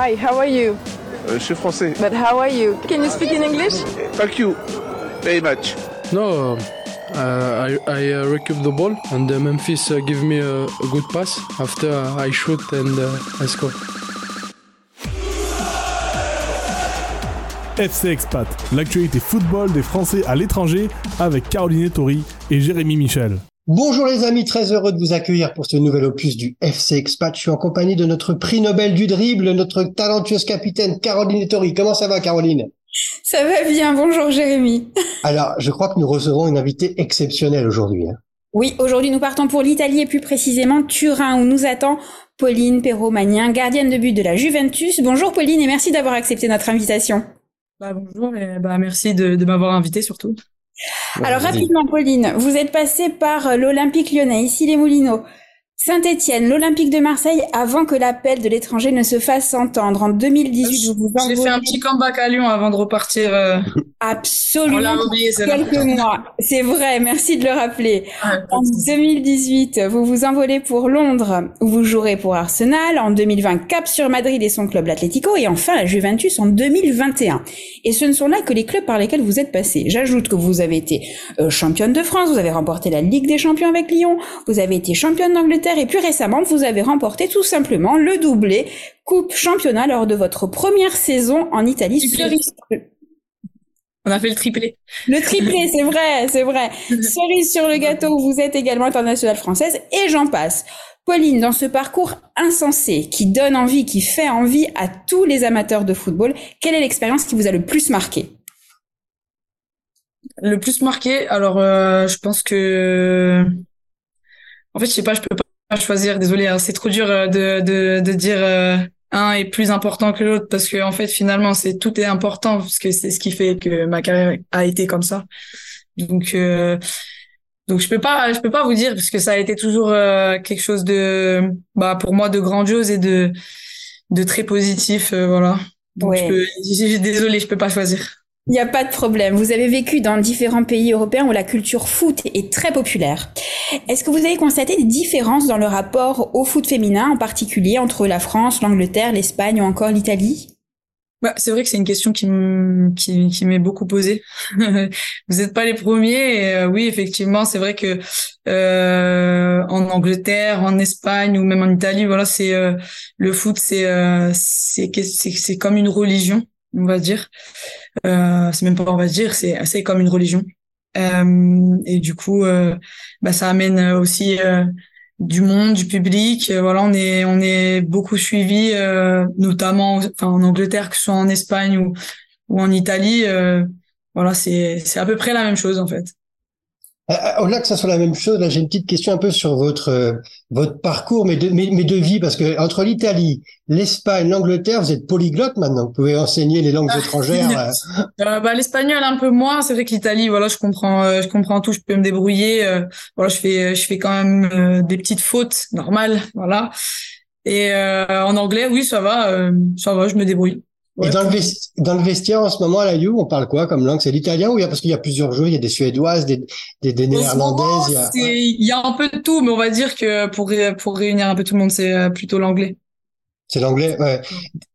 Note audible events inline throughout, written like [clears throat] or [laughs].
Hi, how are you? Euh, je suis français. But how are you? Can you speak in English? Thank you very much. No, uh, I, I uh, recoup the ball and uh, Memphis uh, give me a, a good pass. After uh, I shoot and uh, I score. FC Expat, l'actualité football des Français à l'étranger avec Caroline Tori et Jérémy Michel. Bonjour les amis, très heureux de vous accueillir pour ce nouvel opus du FC Expat. Je suis en compagnie de notre prix Nobel du dribble, notre talentueuse capitaine Caroline Tori. Comment ça va Caroline? Ça va bien, bonjour Jérémy. [laughs] Alors, je crois que nous recevons une invitée exceptionnelle aujourd'hui. hein. Oui, aujourd'hui nous partons pour l'Italie et plus précisément Turin où nous attend Pauline Perromagnin, gardienne de but de la Juventus. Bonjour Pauline et merci d'avoir accepté notre invitation. Bah, bonjour et bah, merci de, de m'avoir invité surtout. Alors rapidement Pauline, vous êtes passée par euh, l'Olympique lyonnais, ici les Moulineaux, Saint-Étienne, l'Olympique de Marseille avant que l'appel de l'étranger ne se fasse entendre. En 2018, vous vous J'ai fait envolez un petit comeback à Lyon avant de repartir. euh, on absolument l'a oublié, quelques mois. C'est vrai, merci de le rappeler. En de souci. 2018, vous vous envolez pour Londres, où vous jouerez pour Arsenal. En 2020, cap sur Madrid et son club l'Atlético. Et enfin, la Juventus en 2021. Et ce ne sont là que les clubs par lesquels vous êtes passé. J'ajoute que vous avez été euh, championne de France, vous avez remporté la Ligue des Champions avec Lyon, vous avez été championne d'Angleterre et plus récemment, vous avez remporté tout simplement le doublé Coupe Championnat lors de votre première saison en Italie. On a fait le triplé. Le triplé, c'est vrai, c'est vrai. [laughs] Cerise sur le gâteau, vous êtes également internationale française et j'en passe. Pauline, dans ce parcours insensé qui donne envie, qui fait envie à tous les amateurs de football, quelle est l'expérience qui vous a le plus marqué? Le plus marqué, alors euh, je pense que en fait je sais pas, je peux choisir. Désolé, hein, c'est trop dur euh, de de de dire euh, un est plus important que l'autre parce que en fait finalement c'est tout est important parce que c'est ce qui fait que ma carrière a été comme ça. Donc euh, donc je peux pas je peux pas vous dire parce que ça a été toujours euh, quelque chose de bah pour moi de grandiose et de de très positif euh, voilà. Donc Ouais. je peux, désolé, je peux pas choisir. Il n'y a pas de problème. Vous avez vécu dans différents pays européens où la culture foot est très populaire. Est-ce que vous avez constaté des différences dans le rapport au foot féminin, en particulier entre la France, l'Angleterre, l'Espagne ou encore l'Italie? Bah, c'est vrai que c'est une question qui m'est beaucoup posée. [laughs] Vous n'êtes pas les premiers. Euh, oui, effectivement, c'est vrai que euh, en Angleterre, en Espagne ou même en Italie, voilà, c'est euh, le foot, c'est euh, c'est c'est comme une religion, on va dire. Euh, c'est même pas on va dire, c'est c'est comme une religion. Euh, et du coup, euh, bah, ça amène aussi euh, du monde, du public. Euh, voilà, on est on est beaucoup suivi, euh, notamment enfin en Angleterre, que ce soit en Espagne ou ou en Italie. voilà, c'est c'est à peu près la même chose en fait. Euh, euh, Au-delà que ça soit la même chose, là j'ai une petite question un peu sur votre euh, votre parcours, mais de, mais, mais de vie, parce que entre l'Italie, l'Espagne, l'Angleterre, vous êtes polyglotte maintenant. Vous pouvez enseigner les langues étrangères. [laughs] euh. Euh, bah, l'espagnol un peu moins. C'est vrai que l'Italie, voilà, je comprends, euh, je comprends tout, je peux me débrouiller. euh, voilà, je fais, je fais quand même euh, des petites fautes normales, voilà. Et euh, en anglais, oui, ça va, euh, ça va, je me débrouille. Ouais. dans le, vesti- dans le vestiaire en ce moment à la Juve, on parle quoi comme langue? C'est l'italien ou il y a parce qu'il y a plusieurs jeux, il y a des suédoises, des, néerlandaises. il y a- il y a un peu de tout, mais on va dire que pour pour réunir un peu tout le monde, c'est euh, plutôt l'anglais. C'est l'anglais. Ouais.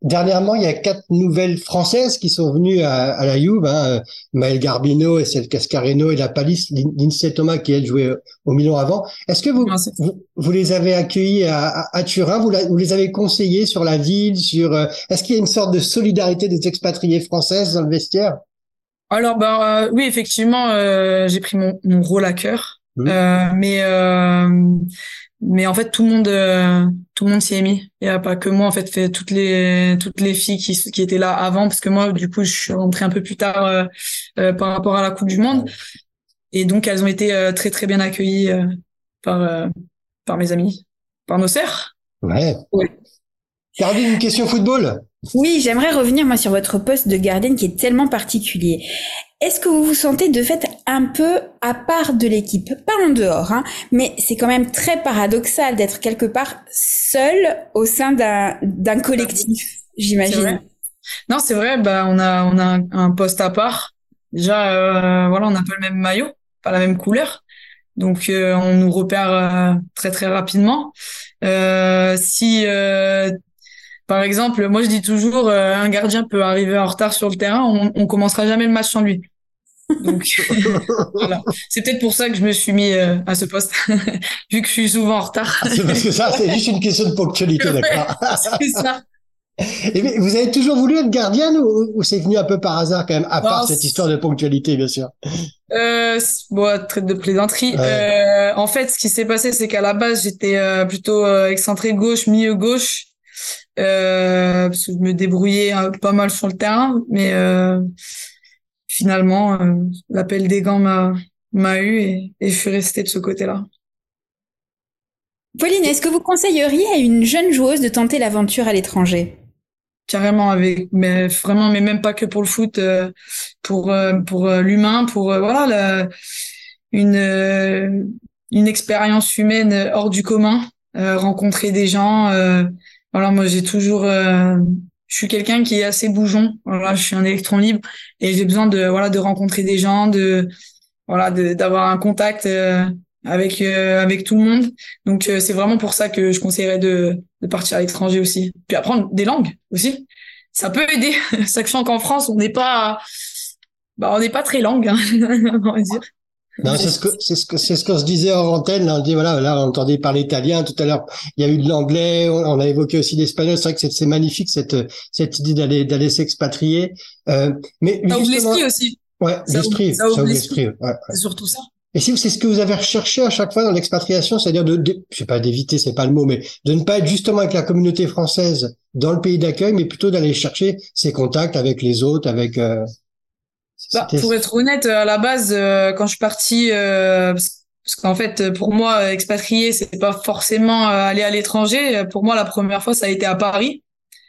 Dernièrement, il y a quatre nouvelles françaises qui sont venues à, à la Juve. Hein, Maël Garbino, Estelle Cascareno et la Palisse Lin- Lindsay Thomas qui elle jouait au Milan avant. Est-ce que vous, vous, vous les avez accueillis à, à, à Turin? Vous, la- vous les avez conseillés sur la ville sur euh, Est-ce qu'il y a une sorte de solidarité des expatriés françaises dans le vestiaire? Alors, ben euh, oui, effectivement, euh, j'ai pris mon, mon rôle à cœur, Mhm. Euh, mais euh, mais en fait tout le monde euh, tout le monde s'y est mis. Il y a pas que moi en fait, fait toutes les toutes les filles qui qui étaient là avant, parce que moi du coup je suis rentrée un peu plus tard euh, euh, par rapport à la Coupe du Monde, et donc elles ont été euh, très très bien accueillies euh, par euh, par mes amis, par nos sœurs. Ouais. Oui. Caroline, une question football? Oui, j'aimerais revenir moi sur votre poste de gardienne qui est tellement particulier. Est-ce que vous vous sentez de fait un peu à part de l'équipe? Pas en dehors, hein, mais c'est quand même très paradoxal d'être quelque part seul au sein d'un d'un collectif, C'est j'imagine. Non, c'est vrai, bah, on a, on a un, un poste à part. Déjà, euh, voilà, on n'a pas le même maillot, pas la même couleur. Donc, euh, on nous repère euh, très, très rapidement. Euh, si, euh, Par exemple, moi je dis toujours, euh, un gardien peut arriver en retard sur le terrain, on, on commencera jamais le match sans lui. Donc [laughs] voilà. C'est peut-être pour ça que je me suis mis euh, à ce poste, [laughs] vu que je suis souvent en retard. C'est parce que ça, c'est juste une question de ponctualité, d'accord. [laughs] C'est ça. Et vous avez toujours voulu être gardienne ou, ou c'est venu un peu par hasard quand même, à part cette histoire de ponctualité, bien sûr? Euh, bon, traite de plaisanterie. Ouais. Euh, en fait, ce qui s'est passé, c'est qu'à la base, j'étais euh, plutôt excentré gauche, milieu gauche, euh, parce que je me débrouillais euh, pas mal sur le terrain, mais euh, finalement, euh, l'appel des gants m'a m'a eu et, et je suis restée de ce côté-là. Pauline, est-ce que vous conseilleriez à une jeune joueuse de tenter l'aventure à l'étranger? Carrément avec mais vraiment mais même pas que pour le foot pour pour l'humain pour voilà la- une une expérience humaine hors du commun rencontrer des gens voilà moi j'ai toujours euh, je suis quelqu'un qui est assez bougeon voilà je suis un électron libre et j'ai besoin de voilà de rencontrer des gens de voilà d'avoir un contact euh, avec euh, avec tout le monde donc euh, c'est vraiment pour ça que je conseillerais de de partir à l'étranger aussi. Puis apprendre des langues aussi. Ça peut aider. [laughs] Sachant qu'en France, on n'est pas, bah, on n'est pas très langue, hein, [laughs] on va dire. Non, c'est ce que c'est ce que c'est ce qu'on se disait en antenne. Là, on dit voilà, là on entendait parler italien tout à l'heure. Il y a eu de l'anglais. On, on a évoqué aussi l'espagnol. C'est vrai que c'est c'est magnifique cette cette idée d'aller d'aller s'expatrier. Euh, mais Ça ouvre l'esprit aussi. Ouais, l'esprit, ça ouvre l'esprit. l'esprit. ouais, ouais. C'est surtout ça. Et si c'est ce que vous avez recherché à chaque fois dans l'expatriation, c'est-à-dire de, de, je sais pas d'éviter, c'est pas le mot, mais de ne pas être justement avec la communauté française dans le pays d'accueil, mais plutôt d'aller chercher ses contacts avec les autres, avec. Euh, Bah, pour être honnête, à la base, euh, quand je suis partie, euh, parce qu'en fait, pour moi, expatrier, c'est pas forcément euh, aller à l'étranger. Pour moi, la première fois, ça a été à Paris.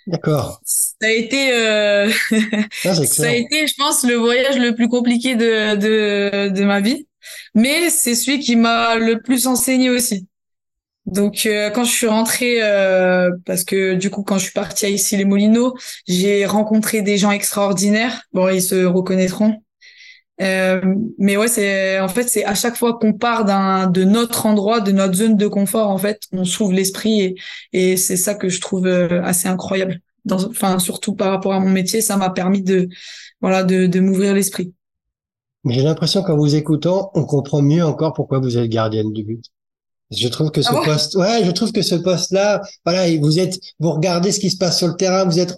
D'accord. Ça a été, euh, [laughs] Ah, Ça a été, je pense, le voyage le plus compliqué de, de, de ma vie. Mais c'est celui qui m'a le plus enseigné aussi. Donc, euh, quand je suis rentrée, euh, parce que du coup, quand je suis partie à ici les Moulineaux, j'ai rencontré des gens extraordinaires. Bon, ils se reconnaîtront. Euh, mais ouais, c'est en fait, c'est à chaque fois qu'on part d'un de notre endroit, de notre zone de confort, en fait, on s'ouvre l'esprit et, c'est ça que je trouve assez incroyable. Enfin, surtout par rapport à mon métier, ça m'a permis de voilà de, de m'ouvrir l'esprit. J'ai l'impression qu'en vous écoutant, on comprend mieux encore pourquoi vous êtes gardienne du but. Je trouve que ce Ah poste, ouais, je trouve que ce poste-là, voilà, vous êtes, vous regardez ce qui se passe sur le terrain, vous êtes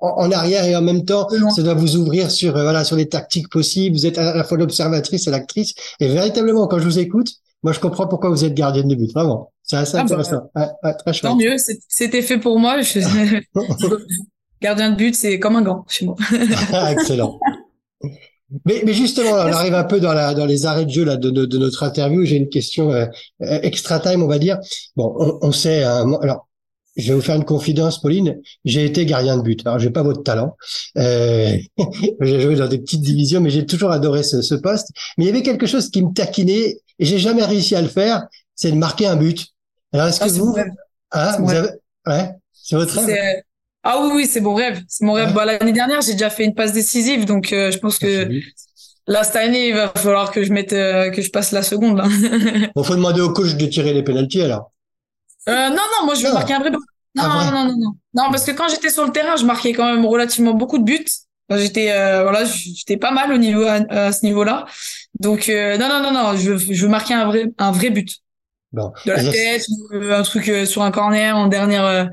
en, arrière et en même temps, ça doit vous ouvrir sur, euh, voilà, sur les tactiques possibles. Vous êtes à la fois l'observatrice et l'actrice. Et véritablement, quand je vous écoute, moi, je comprends pourquoi vous êtes gardienne de but. Vraiment. C'est assez Ah bah, intéressant. Ouais, ouais, très chouette. Tant mieux, c'était fait pour moi. Je... [laughs] [laughs] Gardien de but, c'est comme un gant chez moi. [laughs] Excellent. Mais, mais justement, on arrive un peu dans, la, dans les arrêts de jeu là, de, de, de notre interview. J'ai une question euh, euh, extra time, on va dire. Bon, on, on sait. moi- alors, je vais vous faire une confidence, Pauline. J'ai été gardien de but. Alors, j'ai pas votre talent. Euh, [laughs] j'ai joué dans des petites divisions, mais j'ai toujours adoré ce, ce poste. Mais il y avait quelque chose qui me taquinait et j'ai jamais réussi à le faire. C'est de marquer un but. Alors, est-ce Ah, que vous, hein, vous avez, ouais, c'est votre rêve. Ah oui, oui, c'est mon rêve. C'est mon rêve. Ouais. Bah, L'année dernière, j'ai déjà fait une passe décisive, donc euh, je pense que là, cette année, il va falloir que je mette, euh, que je passe la seconde. Là. [laughs] Bon, faut demander au coach de tirer les pénalties alors. Euh, non, non, moi, je veux Non. marquer un vrai but. Non, Ah, vrai non, non, non, non. Parce que quand j'étais sur le terrain, je marquais quand même relativement beaucoup de buts. J'étais, euh, voilà, j'étais pas mal au niveau à, à ce niveau-là. Donc, euh, non, non, non, non, je, veux- je veux marquer un vrai, un vrai but. Bon. De la tête, euh, un truc euh, sur un corner en dernière, euh,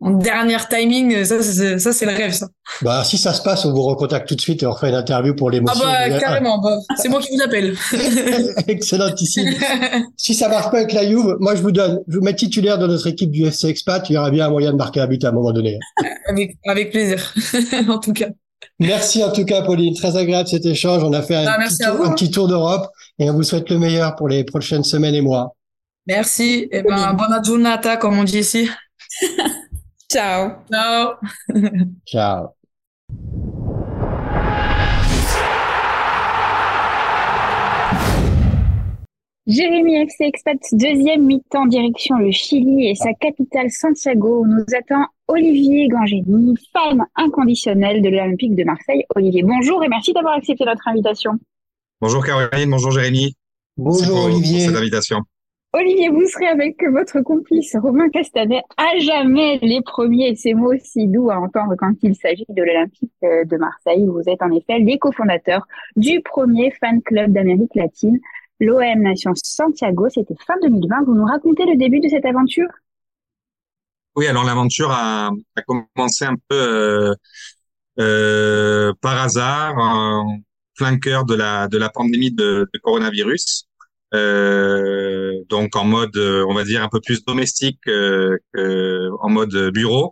en dernière timing. euh, Ça, c'est, ça, c'est le rêve, ça. Bah, si ça se passe, on vous recontacte tout de suite et on refait une interview pour Ah l'émotion. bah, carrément. bah, c'est moi qui vous appelle. [laughs] Excellentissime. [laughs] Si ça marche pas avec la Juve, moi je vous donne, je vous mets titulaire de notre équipe du FC Expat, il y aura bien un moyen de marquer un but à un moment donné. avec, avec plaisir. [laughs] en tout cas. Merci en tout cas, Pauline. Très agréable cet échange. On a fait un, Ah, petit, tour, vous. un petit tour d'Europe et on vous souhaite le meilleur pour les prochaines semaines et mois. Merci. Et ben, bonne giornata, comme on dit ici. Ciao. Ciao. Ciao. Jérémy FC Expat, deuxième mi-temps direction le Chili et sa capitale Santiago. où Nous attend Olivier Gangény, fan inconditionnel de l'Olympique de Marseille. Olivier, bonjour et merci d'avoir accepté notre invitation. Bonjour Caroline, bonjour Jérémy. Bonjour pour- Olivier. Pour cette invitation. Olivier, vous serez avec votre complice Romain Castanet à jamais les premiers. C'est mots aussi doux à entendre quand il s'agit de l'Olympique de Marseille. Vous êtes en effet les cofondateurs du premier fan club d'Amérique latine, l'OM Nation Santiago. C'était fin 2020. Vous nous racontez le début de cette aventure? Oui, alors l'aventure a, commencé un peu euh, euh, par hasard, en plein cœur de la, pandémie de, de coronavirus. Euh, donc en mode, on va dire un peu plus domestique euh, en mode bureau.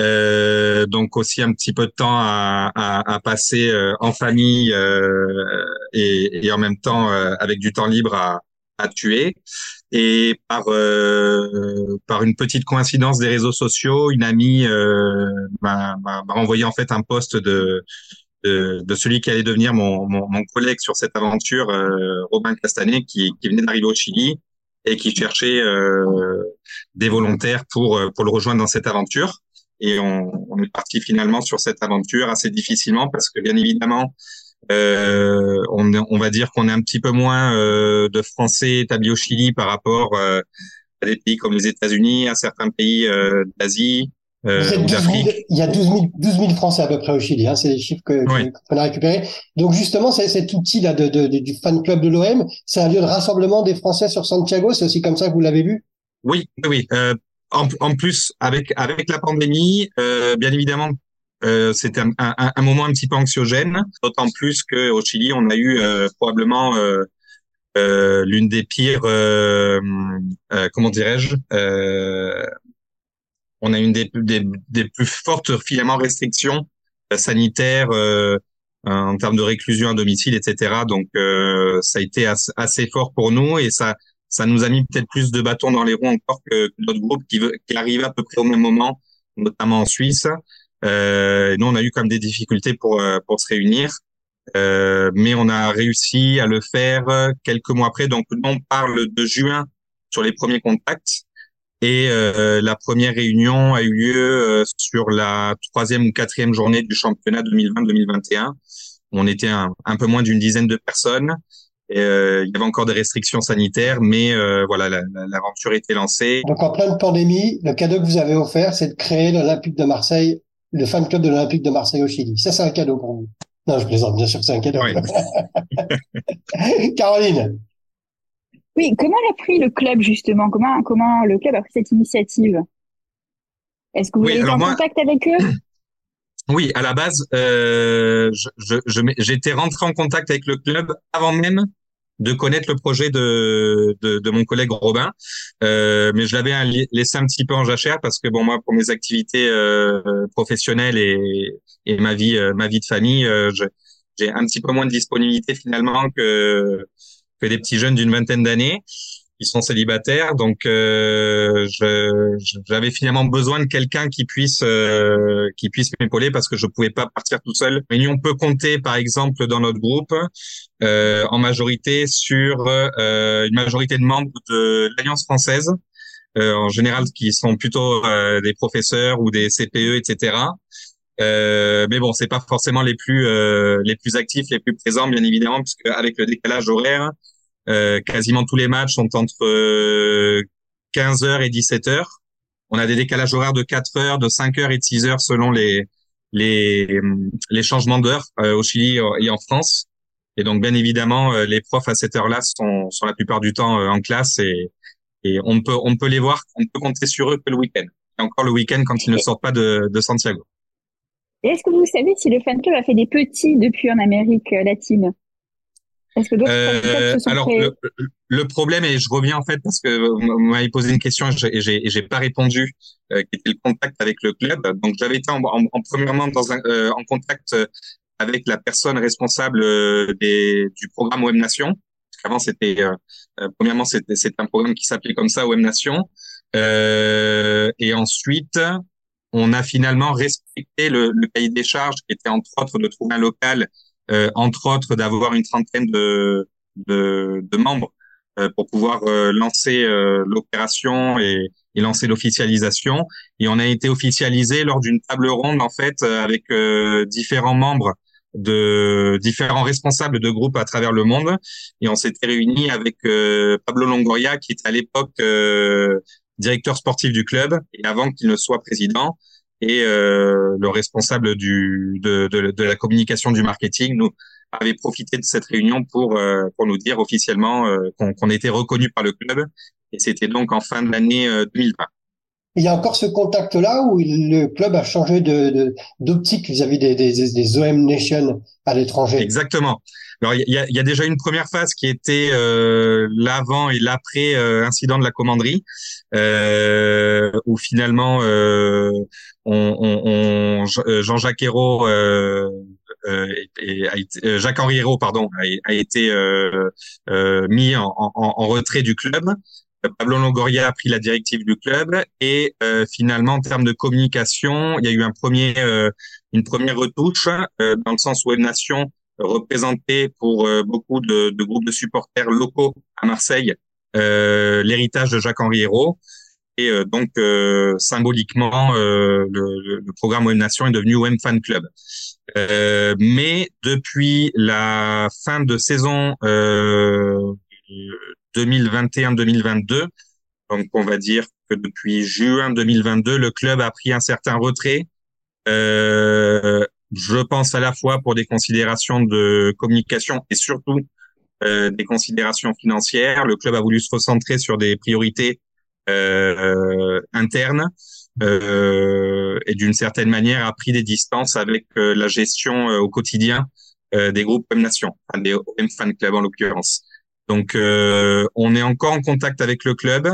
Euh, donc aussi un petit peu de temps à, à, à passer euh, en famille euh, et, et, en même temps avec du temps libre à, à tuer. Et par par une petite coïncidence des réseaux sociaux, une amie m'a envoyé en fait un post de de, de, celui qui allait devenir mon, mon, mon collègue sur cette aventure, euh, Robin Castanet, qui, qui venait d'arriver au Chili et qui cherchait euh, des volontaires pour, euh, pour le rejoindre dans cette aventure. Et on, on, est parti finalement sur cette aventure assez difficilement parce que bien évidemment, euh, on, on, va dire qu'on est un petit peu moins euh, de Français établis au Chili par rapport euh, à des pays comme les États-Unis, à certains pays d'Asie, euh, il y a 12 000, 12 000, Français à peu près au Chili, hein, c'est les chiffres qu'on a récupérés. Donc justement, c'est cet outil-là de, de, du fan club de l'OM, c'est un lieu de rassemblement des Français sur Santiago, c'est aussi comme ça que vous l'avez vu? Oui, oui. Euh, en, en, plus, avec, avec la pandémie, euh, bien évidemment, euh, c'était un, un, un, moment un petit peu anxiogène, d'autant plus qu'au Chili, on a eu probablement l'une des pires, comment dirais-je, on a une des, des, des plus fortes finalement restrictions euh, sanitaires euh, en termes de réclusion à domicile, etc. Donc euh, ça a été assez, fort pour nous et ça ça nous a mis peut-être plus de bâtons dans les roues encore que, que notre groupe qui, qui arrive à peu près au même moment, notamment en Suisse. Euh, nous, on a eu même des difficultés pour pour se réunir, euh, mais on a réussi à le faire quelques mois après. Donc, on parle de juin sur les premiers contacts. Et euh, la première réunion a eu lieu euh, sur la troisième ou quatrième journée du championnat 2020-2021. On était un, un peu moins d'une dizaine de personnes. Et, euh, il y avait encore des restrictions sanitaires, mais euh, voilà, l'aventure était lancée. Donc en pleine pandémie, le cadeau que vous avez offert, c'est de créer l'Olympique de Marseille, le fan club de l'Olympique de Marseille au Chili. Ça, c'est un cadeau pour vous. Non, je plaisante, bien sûr, c'est un cadeau. Oui. [laughs] Caroline. Oui, comment l'a pris le club justement? Comment, comment le club a pris cette initiative? Est-ce que vous avez été en contact avec eux? [clears throat] Oui, à la base, euh, je, je, j'étais rentré en contact avec le club avant même de connaître le projet de, de, de mon collègue Robin, euh, mais je l'avais laissé un petit peu en jachère parce que bon moi pour mes activités euh, professionnelles et, et ma vie euh, ma vie de famille, euh, j'ai un petit peu moins de disponibilité finalement que que des petits jeunes d'une vingtaine d'années qui sont célibataires. Donc, euh, j'avais finalement besoin de quelqu'un qui puisse euh, qui puisse m'épauler parce que je pouvais pas partir tout seul. Mais on peut compter, par exemple, dans notre groupe, euh, en majorité sur euh, une majorité de membres de l'Alliance française, euh, en général qui sont plutôt euh, des professeurs ou des CPE, etc. Euh, mais bon, c'est pas forcément les plus euh, les plus actifs, les plus présents, bien évidemment, puisque avec le décalage horaire, euh, quasiment tous les matchs sont entre 15 h et 17 h On a des décalages horaires de 4 heures, de 5 heures et de 6 heures selon les les les changements d'heure au Chili et en France. Et donc, bien évidemment, les profs à cette heure-là sont sont la plupart du temps en classe et et on peut on peut les voir, on peut compter sur eux que le week-end. Et encore le week-end quand ils ne sortent pas de, de Santiago. Est-ce que vous savez si le fan club a fait des petits depuis en Amérique latine? Est-ce que d'autres euh, se sont Alors, le, le, problème, et je reviens en fait parce que vous m'avez posé une question et j'ai, j'ai pas répondu, euh, qui était le contact avec le club. Donc, j'avais été en, en, en, premièrement dans un, euh, en contact avec la personne responsable euh, des, du programme OM Nation. Avant, c'était euh, premièrement c'était, c'était un programme qui s'appelait comme ça OM Nation. et ensuite, on a finalement respecté le, le, cahier des charges qui était entre autres de trouver un local, euh, entre autres d'avoir une trentaine de, de, de membres euh, pour pouvoir euh, lancer euh, l'opération et, et, lancer l'officialisation. Et on a été officialisé lors d'une table ronde en fait avec différents membres de différents responsables de groupes à travers le monde et on s'était réunis avec euh, Pablo Longoria qui était à l'époque euh, directeur sportif du club et avant qu'il ne soit président et euh, le responsable du de, de, la communication du marketing nous avait profité de cette réunion pour pour nous dire officiellement qu'on était reconnu par le club et c'était donc en fin de l'année 2020 il y a encore ce contact-là où le club a changé d'optique vis-à-vis des, des, OM Nation à l'étranger. Exactement. Alors il y a, déjà une première phase qui était euh, l'avant et l'après euh, incident de la commanderie, euh, où finalement on, Jean-Jacques Hérault et Jacques-Henri Hérault pardon a, été mis en, retrait du club. Pablo Longoria a pris la directive du club et euh, finalement en termes de communication, il y a eu un premier, euh, une première retouche euh, dans le sens Web Nation représentait pour beaucoup de, de, groupes de supporters locaux à Marseille l'héritage de Jacques-Henri Hérault. Et donc symboliquement, le, le, programme Web Nation est devenu OM Fan Club. mais depuis la fin de saison 2021-2022. Donc, on va dire que depuis juin 2022, le club a pris un certain retrait. Euh, je pense à la fois pour des considérations de communication et surtout euh, des considérations financières. Le club a voulu se recentrer sur des priorités euh, internes euh, et d'une certaine manière a pris des distances avec euh, la gestion euh, au quotidien des groupes M Nation, des M Fan Club en l'occurrence. Donc, euh, on est encore en contact avec le club,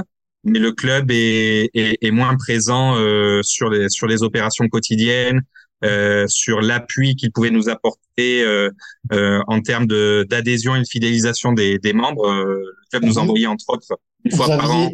mais le club est, est, est moins présent euh, sur les sur les opérations quotidiennes, euh, sur l'appui qu'il pouvait nous apporter euh, euh, en termes de d'adhésion et de fidélisation des, des membres. le club nous envoyait entre autres une fois par an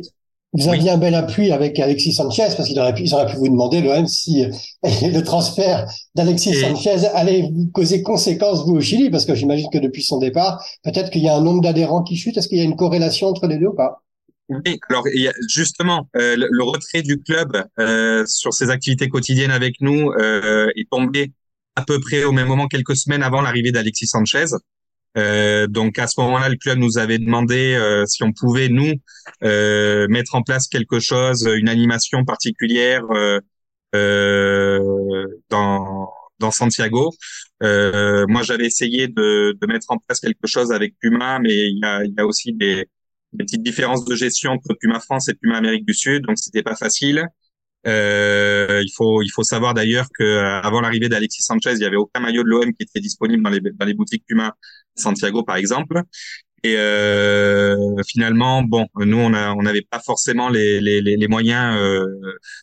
vous aviez un bel appui avec Alexis Sanchez parce qu'ils auraient pu, ils auraient pu vous demander l'OM si [laughs] le transfert d'Alexis Sanchez allait vous causer conséquence vous au Chili parce que j'imagine que depuis son départ, peut-être qu'il y a un nombre d'adhérents qui chute. Est-ce qu'il y a une corrélation entre les deux ou pas? Oui, alors il y a justement euh, le, retrait du club euh, sur ses activités quotidiennes avec nous euh, est tombé à peu près au même moment, quelques semaines avant l'arrivée d'Alexis Sanchez. Euh, donc à ce moment-là, le club nous avait demandé euh, si on pouvait nous euh, mettre en place quelque chose, une animation particulière dans dans Santiago. moi, j'avais essayé de, de mettre en place quelque chose avec Puma, mais il y a, y a aussi des, des petites différences de gestion entre Puma France et Puma Amérique du Sud, donc c'était pas facile. Euh, il faut il faut savoir d'ailleurs que euh, avant l'arrivée d'Alexis Sanchez, il y avait aucun maillot de l'OM qui était disponible dans les dans les boutiques Puma Santiago par exemple. Et euh, finalement, bon, nous on a on n'avait pas forcément les les, les moyens. Euh,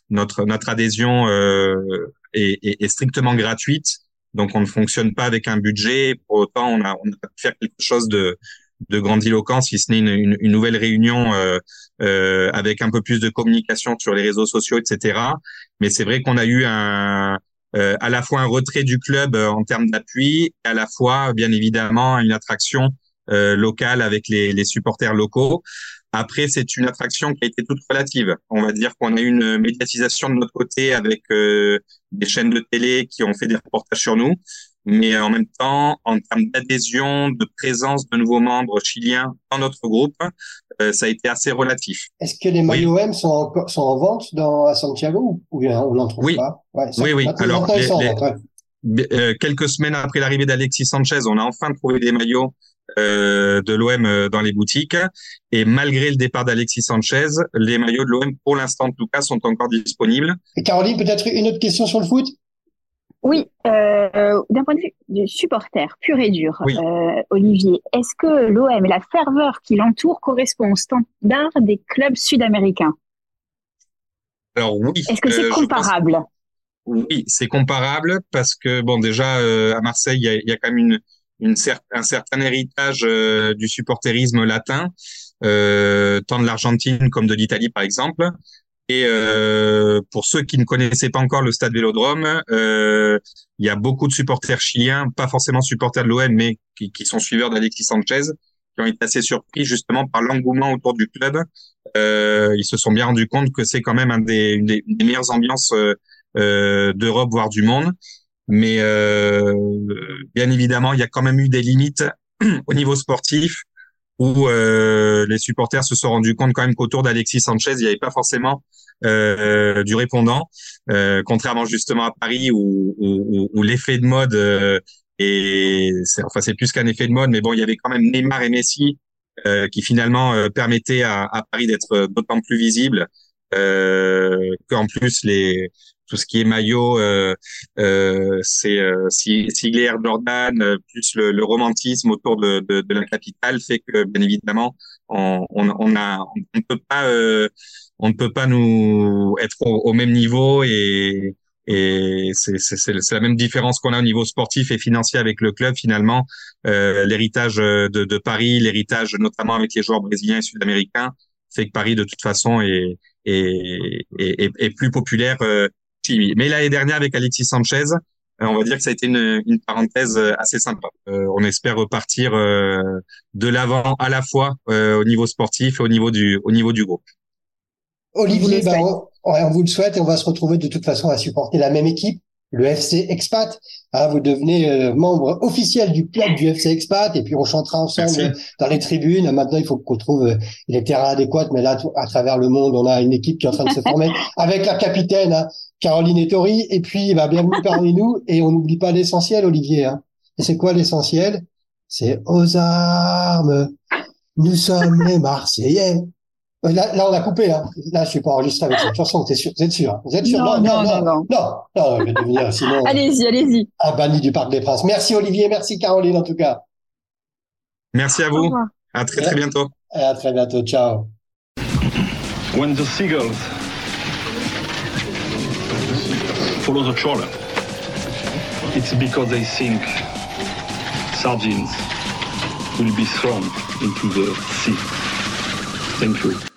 notre notre adhésion euh, est, est, est, strictement gratuite, donc on ne fonctionne pas avec un budget. Pour autant, on a on a pu faire quelque chose de de grandiloquence, si ce n'est une, une, nouvelle réunion euh, euh, avec un peu plus de communication sur les réseaux sociaux, etc. Mais c'est vrai qu'on a eu un, euh, à la fois un retrait du club euh, en termes d'appui, à la fois, bien évidemment, une attraction euh, locale avec les, les, supporters locaux. Après, c'est une attraction qui a été toute relative. On va dire qu'on a eu une médiatisation de notre côté avec des chaînes de télé qui ont fait des reportages sur nous mais en même temps, en termes d'adhésion, de présence de nouveaux membres chiliens dans notre groupe, euh, ça a été assez relatif. Est-ce que les maillots M sont, en, sont en vente dans, à Santiago ou bien on n'en trouve oui. pas? Ouais, Oui, oui. Alors, les, euh, quelques semaines après l'arrivée d'Alexis Sanchez, on a enfin trouvé des maillots euh, de l'OM euh, dans les boutiques. Et malgré le départ d'Alexis Sanchez, les maillots de l'OM, pour l'instant en tout cas, sont encore disponibles. Et Caroline, peut-être une autre question sur le foot? Oui, euh, d'un point de vue du supporter pur et dur, euh, Olivier, est-ce que l'OM et la ferveur qui l'entoure correspond au standard des clubs sud-américains? Alors oui. Est-ce que c'est euh, comparable? Oui, c'est comparable parce que bon déjà euh, à Marseille il y a, y a, quand même une, une un certain héritage euh, du supporterisme latin, tant de l'Argentine comme de l'Italie par exemple. Et euh, pour ceux qui ne connaissaient pas encore le stade Vélodrome, euh, il y a beaucoup de supporters chiliens, pas forcément supporters de l'OM, mais qui, qui, sont suiveurs d'Alexis Sanchez, qui ont été assez surpris justement par l'engouement autour du club. Euh, ils se sont bien rendus compte que c'est quand même un des, une des, meilleures ambiances euh, euh, d'Europe, voire du monde. mais euh, bien évidemment, il y a quand même eu des limites [clears throat] au niveau sportif où euh, les supporters se sont rendus compte quand même qu'autour d'Alexis Sanchez, il n'y avait pas forcément euh, du répondant, euh, contrairement justement à Paris où, où, où l'effet de mode euh, et c'est enfin c'est plus qu'un effet de mode, mais bon, il y avait quand même Neymar et Messi euh, qui finalement euh, permettaient à, à Paris d'être d'autant plus visible euh, qu'en plus les tout ce qui est maillot, euh, euh, c'est euh, Sigler Jordan, euh, plus le, le, romantisme autour de, de, de, la capitale fait que bien évidemment on, on, on on peut pas euh, on ne peut pas nous être au, au même niveau et et c'est la même différence qu'on a au niveau sportif et financier avec le club finalement. Euh, l'héritage de, de, Paris, l'héritage notamment avec les joueurs brésiliens et sud-américains, fait que Paris de toute façon est, est, est, est plus populaire. Euh, Mais l'année dernière avec Alexis Sanchez, euh, on va dire que ça a été une, une parenthèse assez sympa. Euh, on espère repartir euh, de l'avant à la fois euh, au niveau sportif et au niveau du, au niveau du groupe. Olivier, bah, on, on, vous le souhaite et on va se retrouver de toute façon à supporter la même équipe, le FC Expat. Ah, vous devenez euh, membre officiel du club du FC Expat et puis on chantera ensemble Merci. dans les tribunes. Maintenant, il faut qu'on trouve euh, les terrains adéquats, mais là, à travers le monde, on a une équipe qui est en train de se former [laughs] avec la capitaine hein, Caroline Ettori. Et puis, bah, bienvenue parmi nous et on n'oublie pas l'essentiel, Olivier. Hein. Et c'est quoi l'essentiel? C'est aux armes. Nous sommes les Marseillais. Là, là, on a coupé. Hein. Là, je suis pas enregistré avec cette chanson. T'es sûr Vous êtes sûr Vous êtes sûr? Non, non, non, non, non, non, je vais devenir sinon. allez-y, allez-y. Un banni du Parc des Princes. Merci Olivier, merci Caroline en tout cas. Merci à vous. À très très bientôt. Et à très bientôt. Ciao. When the seagulls follow the trawler, it's because they think sardines will be thrown into the sea. Thank you.